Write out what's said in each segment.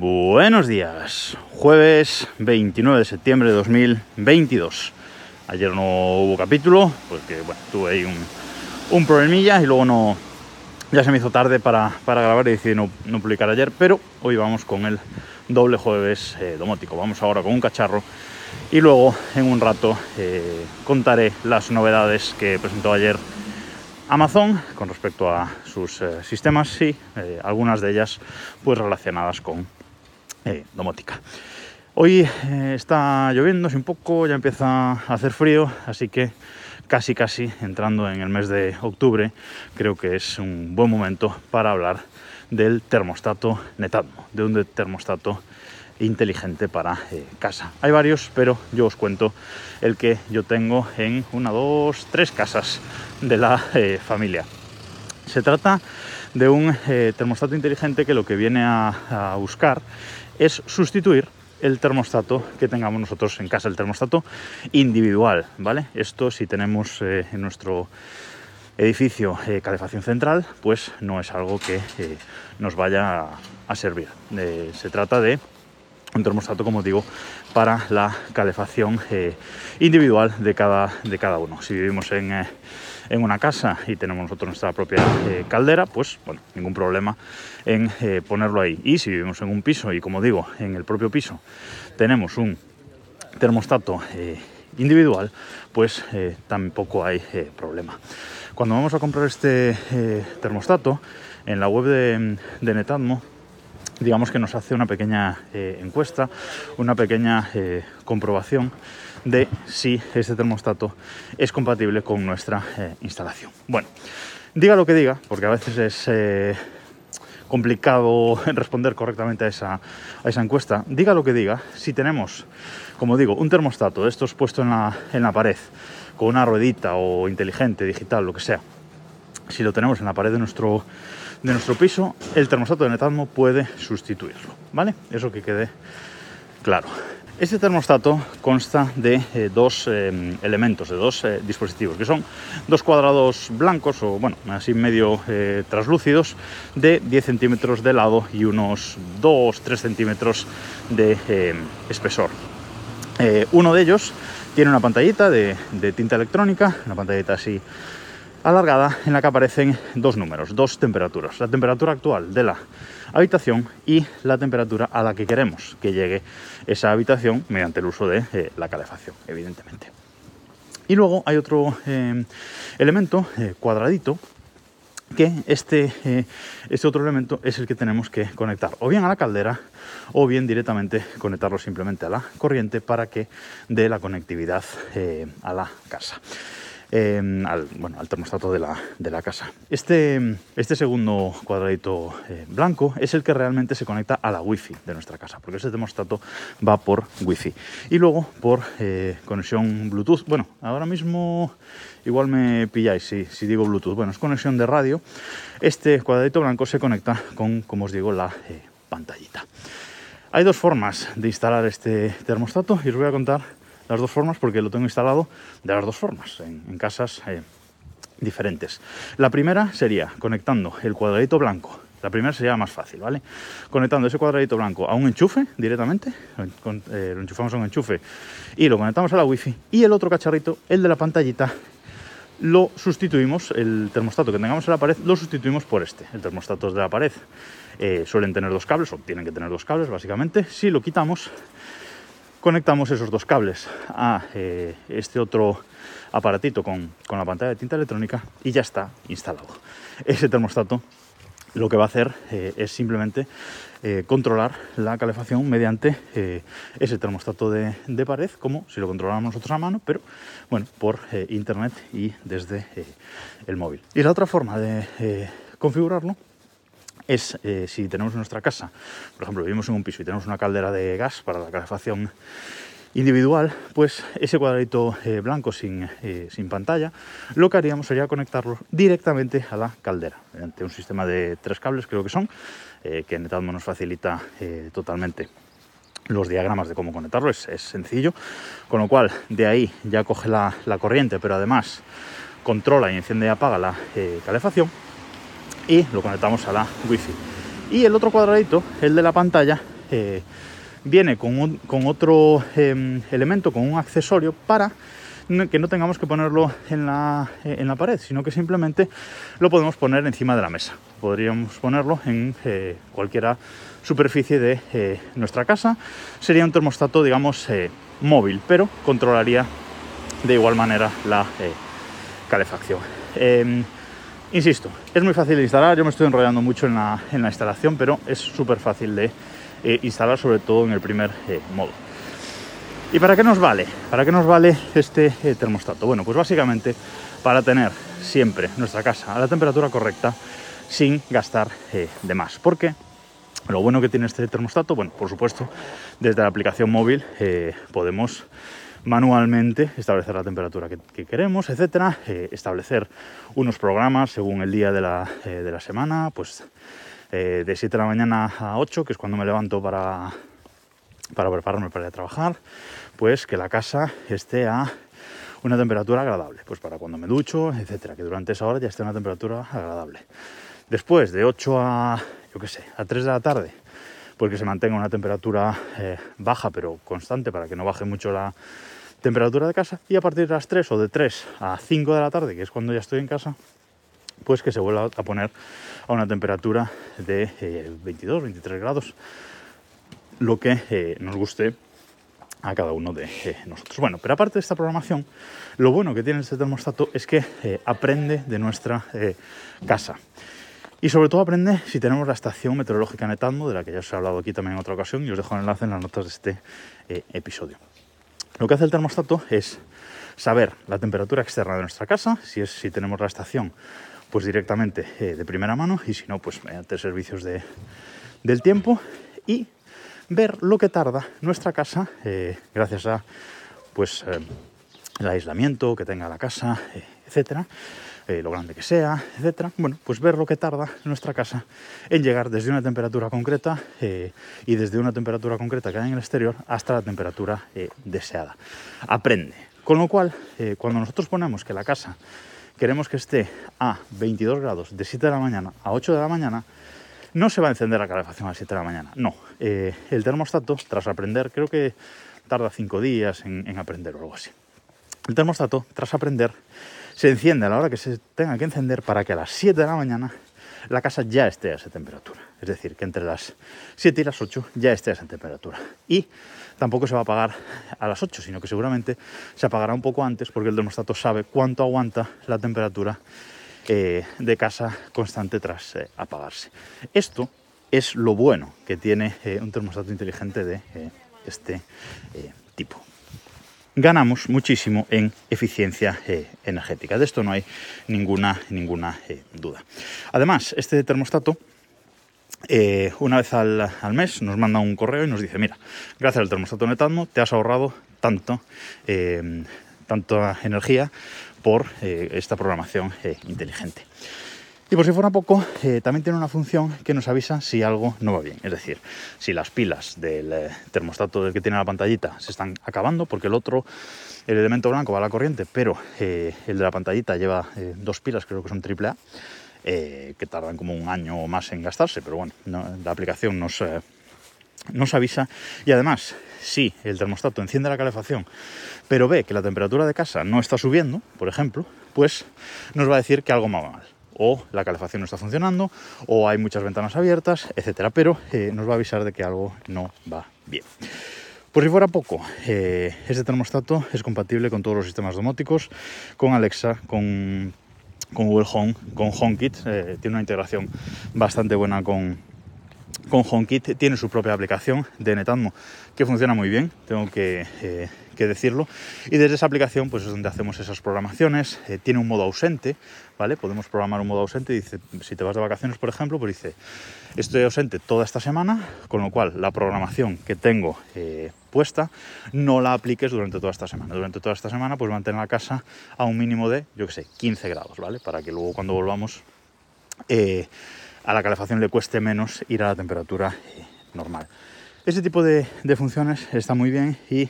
Buenos días, jueves 29 de septiembre de 2022. Ayer no hubo capítulo porque bueno, tuve ahí un, un problemilla y luego no, ya se me hizo tarde para, para grabar y decidí no, no, publicar ayer, pero hoy vamos con el doble jueves eh, domótico. Vamos ahora con un cacharro y luego en un rato eh, contaré las novedades que presentó ayer Amazon con respecto a sus eh, sistemas y algunas de ellas pues relacionadas con eh, domótica. Hoy eh, está lloviendo un poco, ya empieza a hacer frío, así que casi casi entrando en el mes de octubre creo que es un buen momento para hablar del termostato Netatmo, de un termostato inteligente para eh, casa. Hay varios, pero yo os cuento el que yo tengo en una, dos, tres casas de la familia. Se trata de un termostato inteligente que lo que viene a buscar es sustituir el termostato que tengamos nosotros en casa, el termostato individual, ¿vale? Esto si tenemos eh, en nuestro edificio eh, calefacción central, pues no es algo que eh, nos vaya a, servir. Se trata de un termostato, como digo, para la calefacción individual de cada, de cada uno. Si vivimos en, en, una casa y tenemos nosotros nuestra propia eh, caldera, pues bueno, ningún problema en eh, ponerlo ahí. Y si vivimos en un piso y, como digo, en el propio piso tenemos un termostato eh, individual, pues tampoco hay problema. Cuando vamos a comprar este termostato, en la web de, de Netatmo, digamos que nos hace una pequeña eh, encuesta, una pequeña eh, comprobación de si este termostato es compatible con nuestra eh, instalación. Bueno, diga lo que diga, porque a veces es complicado responder correctamente a esa, a esa encuesta, diga lo que diga, si tenemos, como digo, un termostato de estos puesto en la, en la pared, con una ruedita o inteligente, digital, lo que sea, si lo tenemos en la pared de nuestro de nuestro piso, el termostato de Netatmo puede sustituirlo, ¿vale? Eso que quede claro. Este termostato consta de eh, dos eh, elementos, de dos eh, dispositivos, que son dos cuadrados blancos o, bueno, así medio eh, traslúcidos, de 10 centímetros de lado y unos 2-3 centímetros de eh, espesor. Uno de ellos tiene una pantallita de tinta electrónica, una pantallita así alargada en la que aparecen dos números, dos temperaturas. La temperatura actual de la habitación y la temperatura a la que queremos que llegue esa habitación mediante el uso de eh, la calefacción, evidentemente. Y luego hay otro eh, elemento eh, cuadradito que este, este otro elemento es el que tenemos que conectar o bien a la caldera o bien directamente conectarlo simplemente a la corriente para que dé la conectividad a la casa eh, al, bueno, al termostato de la, de la, casa. Este, este segundo cuadradito eh, blanco es el que realmente se conecta a la wifi de nuestra casa, porque ese termostato va por wifi. Y luego por eh, conexión Bluetooth. Bueno, ahora mismo igual me pilláis si, si, digo Bluetooth. Bueno, es conexión de radio. Este cuadradito blanco se conecta con, como os digo, la eh, pantallita. Hay dos formas de instalar este termostato y os voy a contar las dos formas porque lo tengo instalado de las dos formas en, en casas eh, diferentes. La primera sería conectando el cuadradito blanco. La primera sería más fácil, ¿vale? Conectando ese cuadradito blanco a un enchufe directamente, eh, lo enchufamos a un enchufe y lo conectamos a la wifi y el otro cacharrito, el de la pantallita, lo sustituimos, el termostato que tengamos en la pared, lo sustituimos por este. El termostato de la pared eh, suelen tener dos cables, o tienen que tener dos cables básicamente. Si lo quitamos, conectamos esos dos cables a eh, este otro aparatito con, con, la pantalla de tinta electrónica y ya está instalado. Ese termostato lo que va a hacer eh, es simplemente eh, controlar la calefacción mediante ese termostato de, pared, como si lo controláramos nosotros a mano, pero bueno, por internet y desde el móvil. Y la otra forma de configurarlo es eh, si tenemos en nuestra casa, por ejemplo, vivimos en un piso y tenemos una caldera de gas para la calefacción individual, pues ese cuadradito eh, blanco sin, eh, sin, pantalla, lo que haríamos sería conectarlo directamente a la caldera, mediante un sistema de tres cables, creo que son, eh, que Netatmo nos facilita totalmente los diagramas de cómo conectarlo, es, es, sencillo, con lo cual de ahí ya coge la, la, corriente, pero además controla y enciende y apaga la calefacción y lo conectamos a la wifi. Y el otro cuadradito, el de la pantalla, viene con, con otro em, elemento, con un accesorio para que no tengamos que ponerlo en la, en la, pared, sino que simplemente lo podemos poner encima de la mesa. Podríamos ponerlo en eh, cualquier superficie de eh, nuestra casa. Sería un termostato, digamos, eh, móvil, pero controlaría de igual manera la calefacción. Insisto, es muy fácil de instalar, yo me estoy enrollando mucho en la, instalación, pero es súper fácil de instalar, sobre todo en el primer modo. ¿Y para qué nos vale? ¿Para qué nos vale este eh, termostato? Bueno, pues básicamente para tener siempre nuestra casa a la temperatura correcta sin gastar eh, de más. Porque lo bueno que tiene este termostato, bueno, por supuesto, desde la aplicación móvil eh, podemos manualmente establecer la temperatura que, queremos, etcétera, establecer unos programas según el día de la, de la semana, pues de 7 de la mañana a 8, que es cuando me levanto para, para prepararme para ir a trabajar, pues que la casa esté a una temperatura agradable, pues para cuando me ducho, etcétera, que durante esa hora ya esté a una temperatura agradable. Después de 8 a, yo qué sé, a 3 de la tarde, pues que se mantenga una temperatura eh, baja pero constante para que no baje mucho la temperatura de casa y a partir de las 3 o de 3 a 5 de la tarde, que es cuando ya estoy en casa, pues que se vuelva a poner a una temperatura de 22, eh, 23 grados lo que eh, nos guste a cada uno de eh, nosotros. Bueno, pero aparte de esta programación, lo bueno que tiene este termostato es que eh, aprende de nuestra casa. Y sobre todo aprende si tenemos la estación meteorológica Netatmo, de la que ya os he hablado aquí también en otra ocasión, y os dejo el enlace en las notas de este episodio. Lo que hace el termostato es saber la temperatura externa de nuestra casa, si, es, si tenemos la estación, pues directamente de primera mano, y si no, pues mediante servicios de, del tiempo, y ver lo que tarda nuestra casa, eh, gracias a pues eh, el aislamiento que tenga la casa, eh, lo grande que sea, etcétera. Bueno, pues ver lo que tarda nuestra casa en llegar desde una temperatura concreta y desde una temperatura concreta que hay en el exterior hasta la temperatura deseada. Aprende. Con lo cual, cuando nosotros ponemos que la casa queremos que esté a 22 grados de 7 de la mañana a 8 de la mañana, no se va a encender la calefacción a las 7 de la mañana, no. Eh, el termostato, tras aprender, creo que tarda 5 días en, aprender o algo así. El termostato, tras aprender, se enciende a la hora que se tenga que encender para que a las 7 de la mañana la casa ya esté a esa temperatura. Es decir, que entre las 7 y las 8 ya esté a esa temperatura. Y tampoco se va a apagar a las 8, sino que seguramente se apagará un poco antes porque el termostato sabe cuánto aguanta la temperatura eh, de casa constante tras eh, apagarse. Esto es lo bueno que tiene eh, un termostato inteligente de este tipo. Ganamos muchísimo en eficiencia energética. De esto no hay ninguna, ninguna duda. Además, este termostato una vez al, mes nos manda un correo y nos dice, mira, gracias al termostato Netatmo te has ahorrado tanto, tanta energía por eh, esta programación eh, inteligente. Y por si fuera poco, eh, también tiene una función que nos avisa si algo no va bien. Es decir, si las pilas del termostato del que tiene la pantallita se están acabando, porque el otro, el elemento blanco va a la corriente, pero el de la pantallita lleva dos pilas, creo que son AAA, que tardan como un año o más en gastarse, pero bueno, la aplicación nos, nos avisa. Y además, si el termostato enciende la calefacción pero ve que la temperatura de casa no está subiendo, por ejemplo, pues nos va a decir que algo va mal. O la calefacción no está funcionando, o hay muchas ventanas abiertas, etcétera. Pero eh, nos va a avisar de que algo no va bien. Por si fuera poco, eh, este termostato es compatible con todos los sistemas domóticos, con Alexa, con, Google Home, con HomeKit. Eh, tiene una integración bastante buena con, con HomeKit. Tiene su propia aplicación de Netatmo que funciona muy bien. Tengo que que decirlo. Y desde esa aplicación, pues es donde hacemos esas programaciones. Eh, tiene un modo ausente, ¿vale? Podemos programar un modo ausente. Dice, si te vas de vacaciones, por ejemplo, pues dice, estoy ausente toda esta semana, con lo cual la programación que tengo eh, puesta no la apliques durante toda esta semana. Durante toda esta semana, pues mantener la casa a un mínimo de, yo que sé, 15 grados, ¿vale? Para que luego cuando volvamos eh, a la calefacción le cueste menos ir a la temperatura normal. Ese tipo de, funciones está muy bien y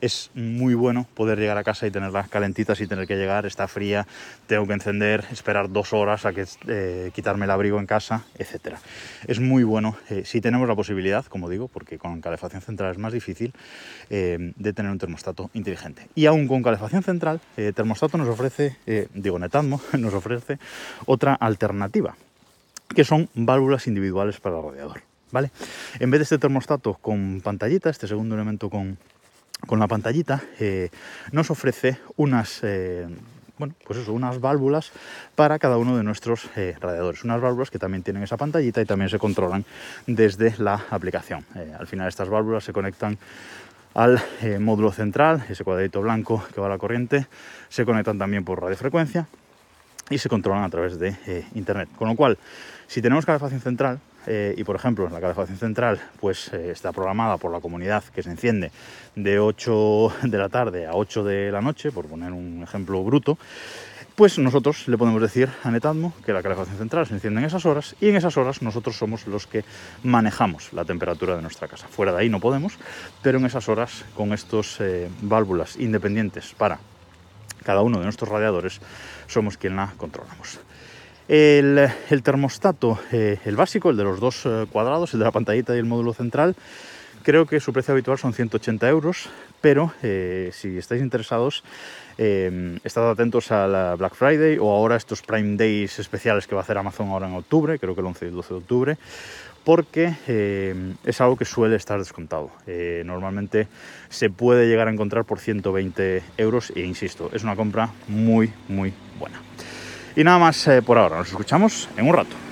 es muy bueno poder llegar a casa y tenerla calentita sin tener que llegar, está fría, tengo que encender, esperar dos horas a que eh, quitarme el abrigo en casa, etc. Es muy bueno eh, si tenemos la posibilidad, como digo, porque con calefacción central es más difícil, eh, de tener un termostato inteligente. Y aún con calefacción central, termostato nos ofrece, digo Netatmo, nos ofrece otra alternativa, que son válvulas individuales para el radiador. ¿Vale? En vez de este termostato con pantallita, este segundo elemento con, con la pantallita, eh, nos ofrece unas, eh, bueno, pues eso, unas válvulas para cada uno de nuestros eh, radiadores. Unas válvulas que también tienen esa pantallita y también se controlan desde la aplicación. al final estas válvulas se conectan al módulo central, ese cuadrito blanco que va a la corriente, se conectan también por radiofrecuencia y se controlan a través de internet. Con lo cual, si tenemos calefacción central, eh, y por ejemplo la calefacción central pues eh, está programada por la comunidad que se enciende de 8 de la tarde a 8 de la noche, por poner un ejemplo bruto, pues nosotros le podemos decir a Netatmo que la calefacción central se enciende en esas horas y en esas horas nosotros somos los que manejamos la temperatura de nuestra casa. Fuera de ahí no podemos, pero en esas horas con estos eh, válvulas independientes para cada uno de nuestros radiadores somos quien la controlamos. El, termostato, eh, el básico, el de los dos eh, cuadrados, el de la pantallita y el módulo central, creo que su precio habitual son 180 euros, pero eh, si estáis interesados, estad atentos a la Black Friday o ahora estos Prime Days especiales que va a hacer Amazon ahora en octubre, creo que el 11 y el 12 de octubre, porque es algo que suele estar descontado. normalmente se puede llegar a encontrar por 120 euros e insisto, es una compra muy, muy buena. Y nada más eh, por ahora, nos escuchamos en un rato.